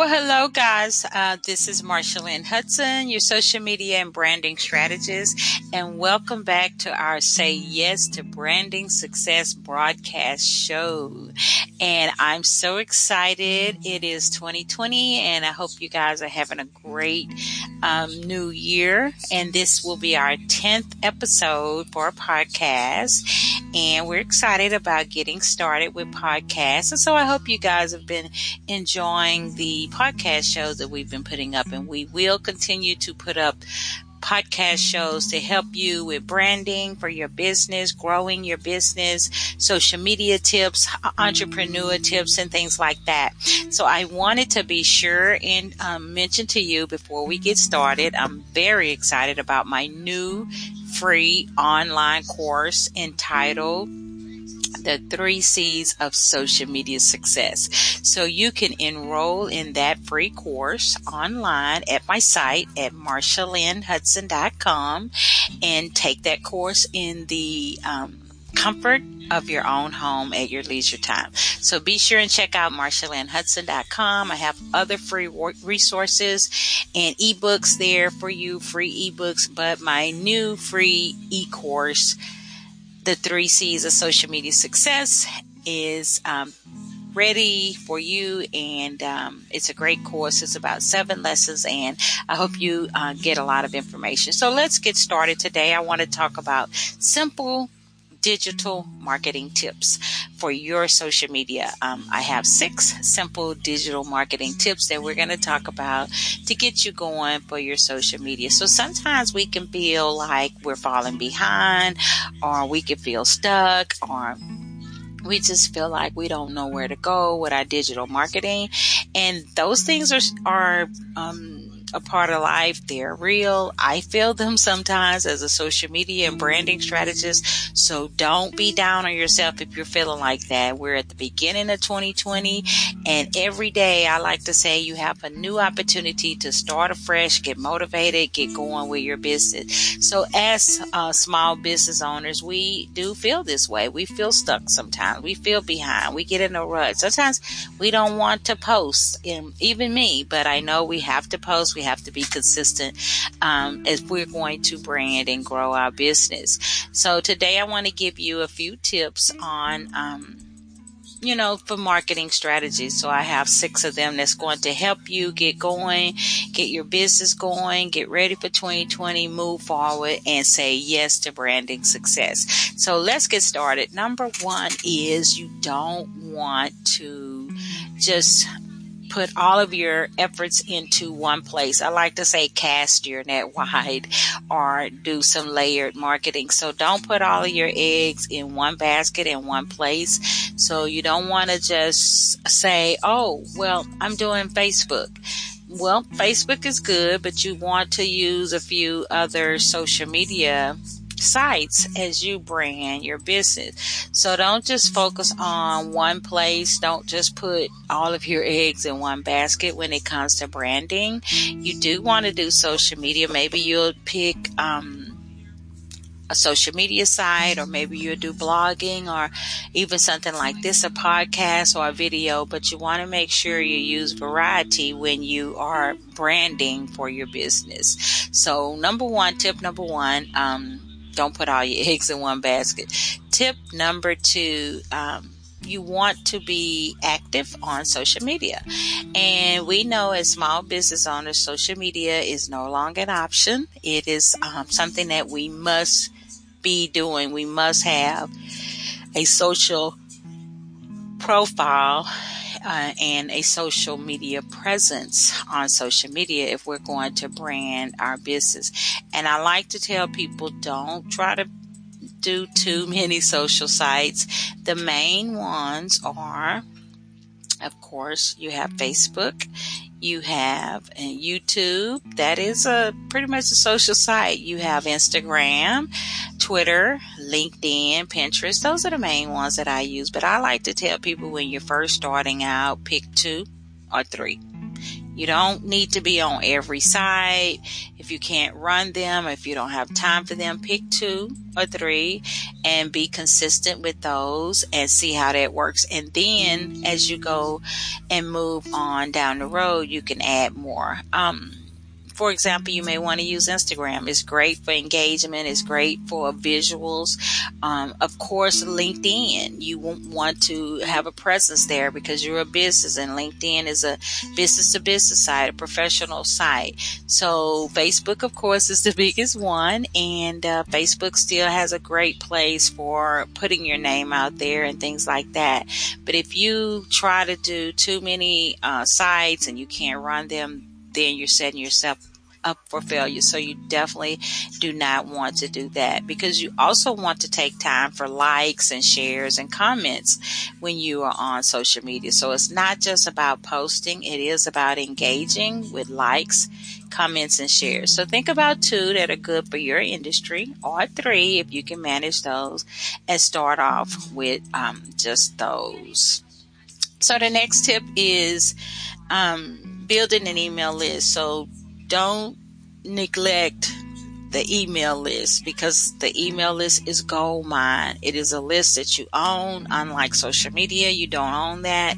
Well, hello, guys. Uh, this is Marsha Lynn Hudson, your social media and branding strategist, and welcome back to our Say Yes to Branding Success broadcast show. And I'm so excited. It is 2020, and I hope you guys are having a great um, new year. And this will be our 10th episode for a podcast. And we're excited about getting started with podcasts. And so I hope you guys have been enjoying the podcast shows that we've been putting up, and we will continue to put up podcast shows to help you with branding for your business, growing your business, social media tips, entrepreneur tips, and things like that. So I wanted to be sure and um, mention to you before we get started, I'm very excited about my new free online course entitled the three C's of social media success. So you can enroll in that free course online at my site at marshalynnhudson.com and take that course in the um, comfort of your own home at your leisure time. So be sure and check out marshalynnhudson.com. I have other free resources and ebooks there for you, free ebooks, but my new free e-course the three C's of social media success is um, ready for you and um, it's a great course. It's about seven lessons and i hope you uh, get a lot of information. So let's get started today. I want to talk about simple digital marketing tips for your social media. Um, I have six simple digital marketing tips that we're going to talk about to get you going for your social media. So sometimes we can feel like we're falling behind, or we can feel stuck, or we just feel like we don't know where to go with our digital marketing and those things are are um, a part of life. They're real. I feel them sometimes as a social media and branding strategist. So don't be down on yourself if you're feeling like that. We're at the beginning of 2020 and every day I like to say you have a new opportunity to start afresh, get motivated, get going with your business. So as uh, small business owners, we do feel this way. We feel stuck sometimes. We feel behind. We get in a rut. Sometimes we don't want to post, even me, but I know we have to post. We have to be consistent um, as we're going to brand and grow our business. So today I want to give you a few tips on. Um, you know, for marketing strategies. So I have six of them that's going to help you get going, get your business going, get ready for 2020, move forward and say yes to branding success. So let's get started. Number one is you don't want to just put all of your efforts into one place. I like to say cast your net wide or do some layered marketing. So don't put all of your eggs in one basket in one place. So you don't want to just say, oh, well, I'm doing Facebook well, Facebook is good, but you want to use a few other social media sites as you brand your business. So don't just focus on one place. Don't just put all of your eggs in one basket when it comes to branding. You do want to do social media. Maybe you'll pick, um, a social media site or maybe you'll do blogging or even something like this, a podcast or a video, but you want to make sure you use variety when you are branding for your business. So number one, tip number one, um, don't put all your eggs in one basket. Tip number two, um, you want to be active on social media. And we know as small business owners, social media is no longer an option. It is um, something that we must be doing. We must have a social profile uh, and a social media presence on social media if we're going to brand our business. And I like to tell people don't try to do too many social sites. The main ones are, of course, you have mm-hmm. Facebook, you have uh, YouTube. That is a pretty much a social site. You have Instagram, Twitter, LinkedIn, Pinterest. Those are the main ones that I use. But I like to tell people when you're first starting out, pick two or three. You don't need to be on every site. You can't run them, if you don't have time for them, pick two or three and be consistent with those and see how that works. And then as you go and move on down the road, you can add more. Um, for example, you may want to use Instagram. It's great for engagement. It's great for visuals. Um, of course, LinkedIn. You want to have a presence there because you're a business, and LinkedIn is a business to business site, a professional site. So Facebook, of course, is the biggest one, and uh, Facebook still has a great place for putting your name out there and things like that. But if you try to do too many uh, sites and you can't run them, then you're setting yourself up for failure. So you definitely do not want to do that because you also want to take time for likes and shares and comments when you are on social media. So it's not just about posting, it is about engaging with likes, comments, and shares. So think about two that are good for your industry or three if you can manage those and start off with um, just those. So the next tip is um, building an email list. So don't neglect the email list because the email list is gold mine. It is a list that you own. Unlike social media, you don't own that.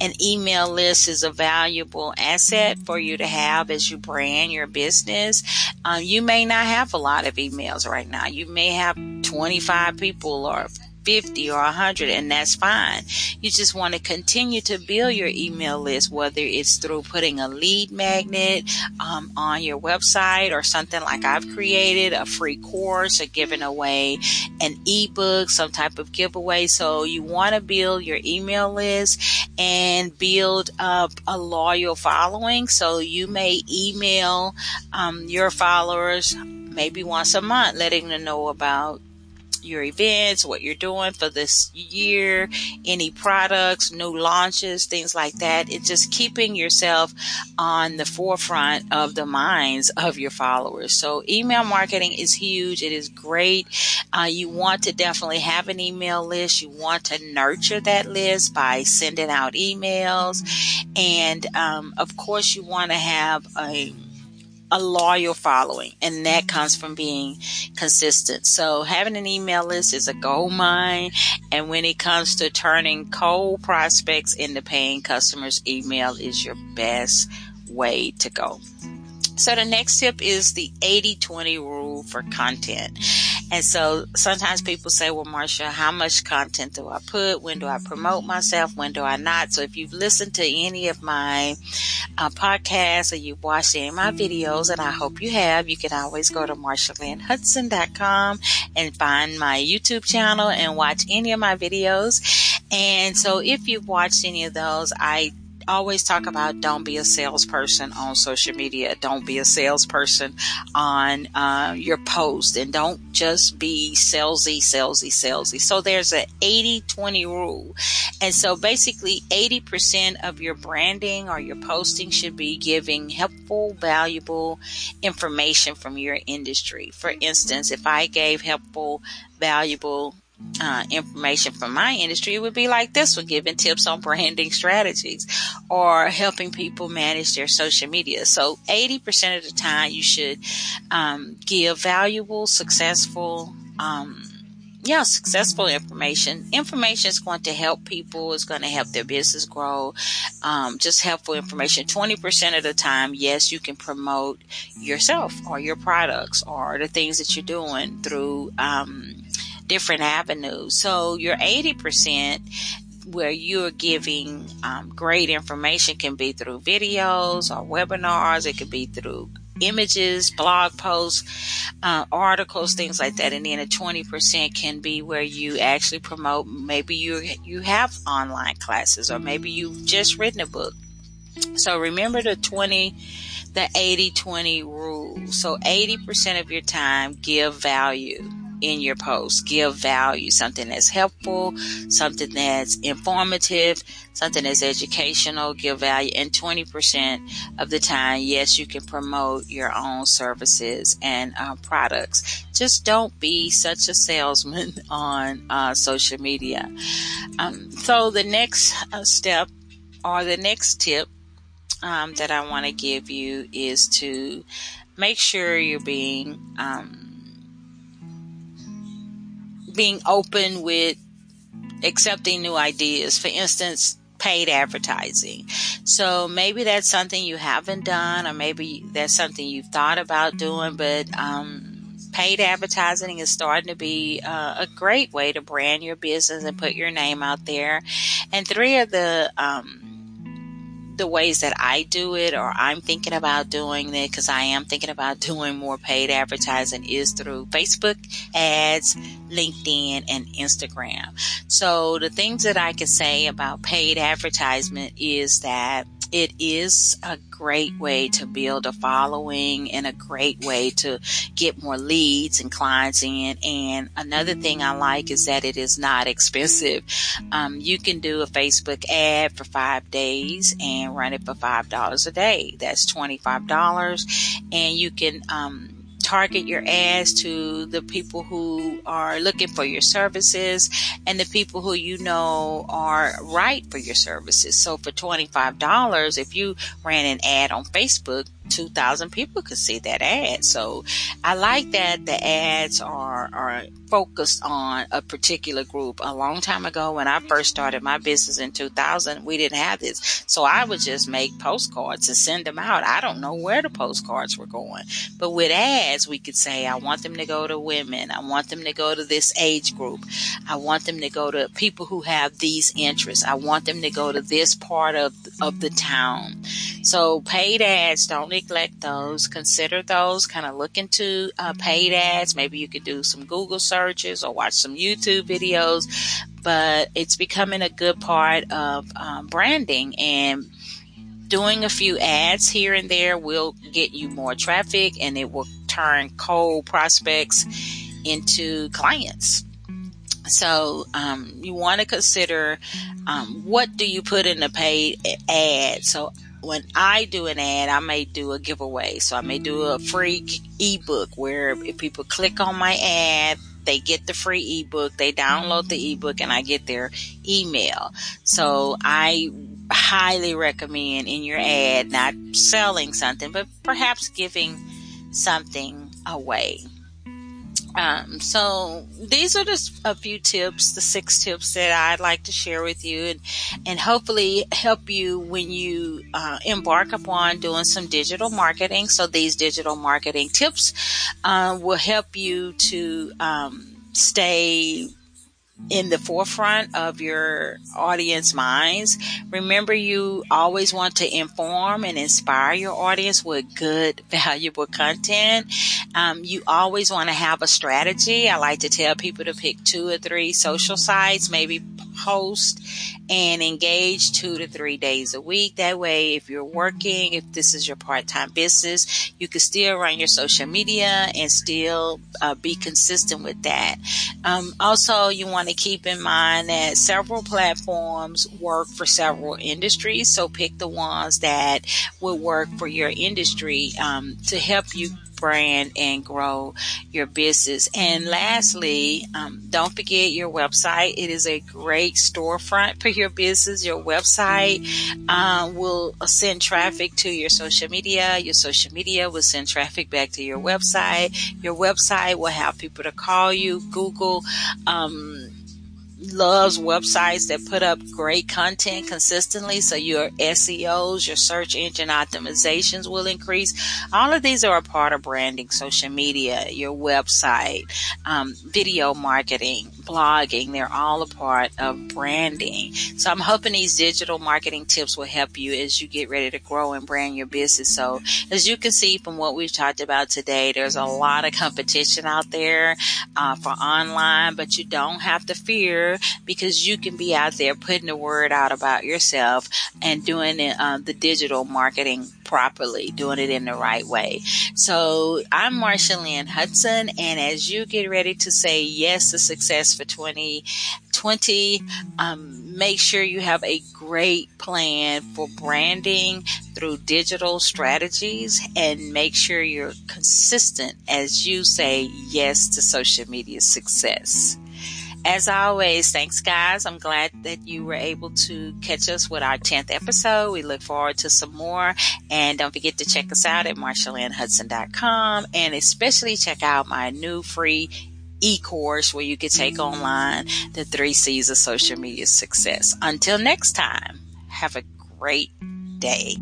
An email list is a valuable asset for you to have as you brand your business. Um, you may not have a lot of emails right now. You may have 25 people or 50 or 100 and that's fine. You just want to continue to build your email list, whether it's through putting a lead magnet um, on your website or something like I've created, a free course or giving away an ebook, some type of giveaway. So you want to build your email list and build up a loyal following. So you may email um, your followers maybe once a month, letting them know about your events, what you're doing for this year, any products, new launches, things like that. It's just keeping yourself on the forefront of the minds of your followers. So email marketing is huge. It is great. Uh, you want to definitely have an email list. You want to nurture that list by sending out emails. And, um, of course you want to have a, a loyal following, and that comes from being consistent. So having an email list is a gold mine, and when it comes to turning cold prospects into paying customers, email is your best way to go. So the next tip is the 80-20 rule for content. And so sometimes people say, well, Marsha, how much content do I put? When do I promote myself? When do I not? So if you've listened to any of my uh, podcasts or you've watched any of my videos, and I hope you have, you can always go to marshalynnhudson.com and find my YouTube channel and watch any of my videos. And so if you've watched any of those, I always talk about don't be a salesperson on social media. Don't be a salesperson on uh, your post and don't just be salesy, salesy, salesy. So there's an 80 20 rule. And so basically 80% of your branding or your posting should be giving helpful, valuable information from your industry. For instance, if I gave helpful, valuable uh, information from my industry, it would be like this one, giving tips on branding strategies or helping people manage their social media. So 80% of the time you should um, give valuable, successful, um, yeah, successful information. Information is going to help people. It's going to help their business grow. Um, just helpful information. 20% of the time, yes, you can promote yourself or your products or the things that you're doing through, um, different avenues. So your 80% where you're giving um, great information can be through videos or webinars. It could be through images, blog posts, uh, articles, things like that. And then a 20% can be where you actually promote, maybe you, you have online classes or maybe you've just written a book. So remember the 20, the 80 20 rule. So 80% of your time give value in your post. Give value, something that's helpful, something that's informative, something that's educational, give value. And 20% of the time, yes, you can promote your own services and uh, products. Just don't be such a salesman on uh, social media. Um, so the next uh, step or the next tip um, that I want to give you is to make sure you're being um, being open with accepting new ideas. For instance, paid advertising. So maybe that's something you haven't done, or maybe that's something you've thought about doing, but um, paid advertising is starting to be uh, a great way to brand your business and put your name out there. And three of the um, the ways that I do it or I'm thinking about doing it because I am thinking about doing more paid advertising is through Facebook ads, LinkedIn, and Instagram. So the things that I can say about paid advertisement is that it is a great way to build a following and a great way to get more leads and clients in. And another thing I like is that it is not expensive. Um, you can do a Facebook ad for five days and run it for $5 a day. That's $25. And you can, um, target your ads to the people who are looking for your services and the people who you know are right for your services. So for $25, if you ran an ad on Facebook, 2,000 people could see that ad. So I like that the ads are, are focused on a particular group. A long time ago, when I first started my business in 2000, we didn't have this. So I would just make postcards and send them out. I don't know where the postcards were going. But with ads, we could say, I want them to go to women. I want them to go to this age group. I want them to go to people who have these interests. I want them to go to this part of, of the town. So paid ads, don't neglect those. Consider those. Kind of look into uh, paid ads. Maybe you could do some Google searches or watch some YouTube videos. But it's becoming a good part of um, branding and doing a few ads here and there will get you more traffic and it will turn cold prospects into clients. So um, you want to consider um, what do you put in the paid ad. So when I do an ad, I may do a giveaway. So I may do a free ebook where if people click on my ad, they get the free ebook, they download the ebook, and I get their email. So I highly recommend in your ad not selling something, but perhaps giving something away. Um, so these are just a few tips, the six tips that I'd like to share with you and, and hopefully help you when you uh, embark upon doing some digital marketing. So these digital marketing tips uh, will help you to um, stay in the forefront of your audience minds. Remember, you always want to inform and inspire your audience with good, valuable content. Um, you always want to have a strategy. I like to tell people to pick two or three social sites, maybe post and engage two to three days a week. That way, if you're working, if this is your part time business, you can still run your social media and still uh, be consistent with that. Um, also, you want to keep in mind that several platforms work for several industries. So pick the ones that will work for your industry um, to help you brand and grow your business. And lastly, um, don't forget your website. It is a great storefront for your business. Your website uh, will send traffic to your social media. Your social media will send traffic back to your website. Your website will have people to call you. Google. Um, loves websites that put up great content consistently. So your SEOs, your search engine optimizations will increase. All of these are a part of branding, social media, your website, um, video marketing, blogging. They're all a part of branding. So I'm hoping these digital marketing tips will help you as you get ready to grow and brand your business. So as you can see from what we've talked about today, there's a lot of competition out there uh, for online, but you don't have to fear because you can be out there putting the word out about yourself and doing uh, the digital marketing properly, doing it in the right way. So I'm Marsha Lynn Hudson, and as you get ready to say yes to success for 2020, um, make sure you have a great plan for branding through digital strategies and make sure you're consistent as you say yes to social media success. As always, thanks guys. I'm glad that you were able to catch us with our 10th episode. We look forward to some more. And don't forget to check us out at MarshaLynnHudson.com and especially check out my new free e-course where you can take online the three C's of social media success. Until next time, have a great day.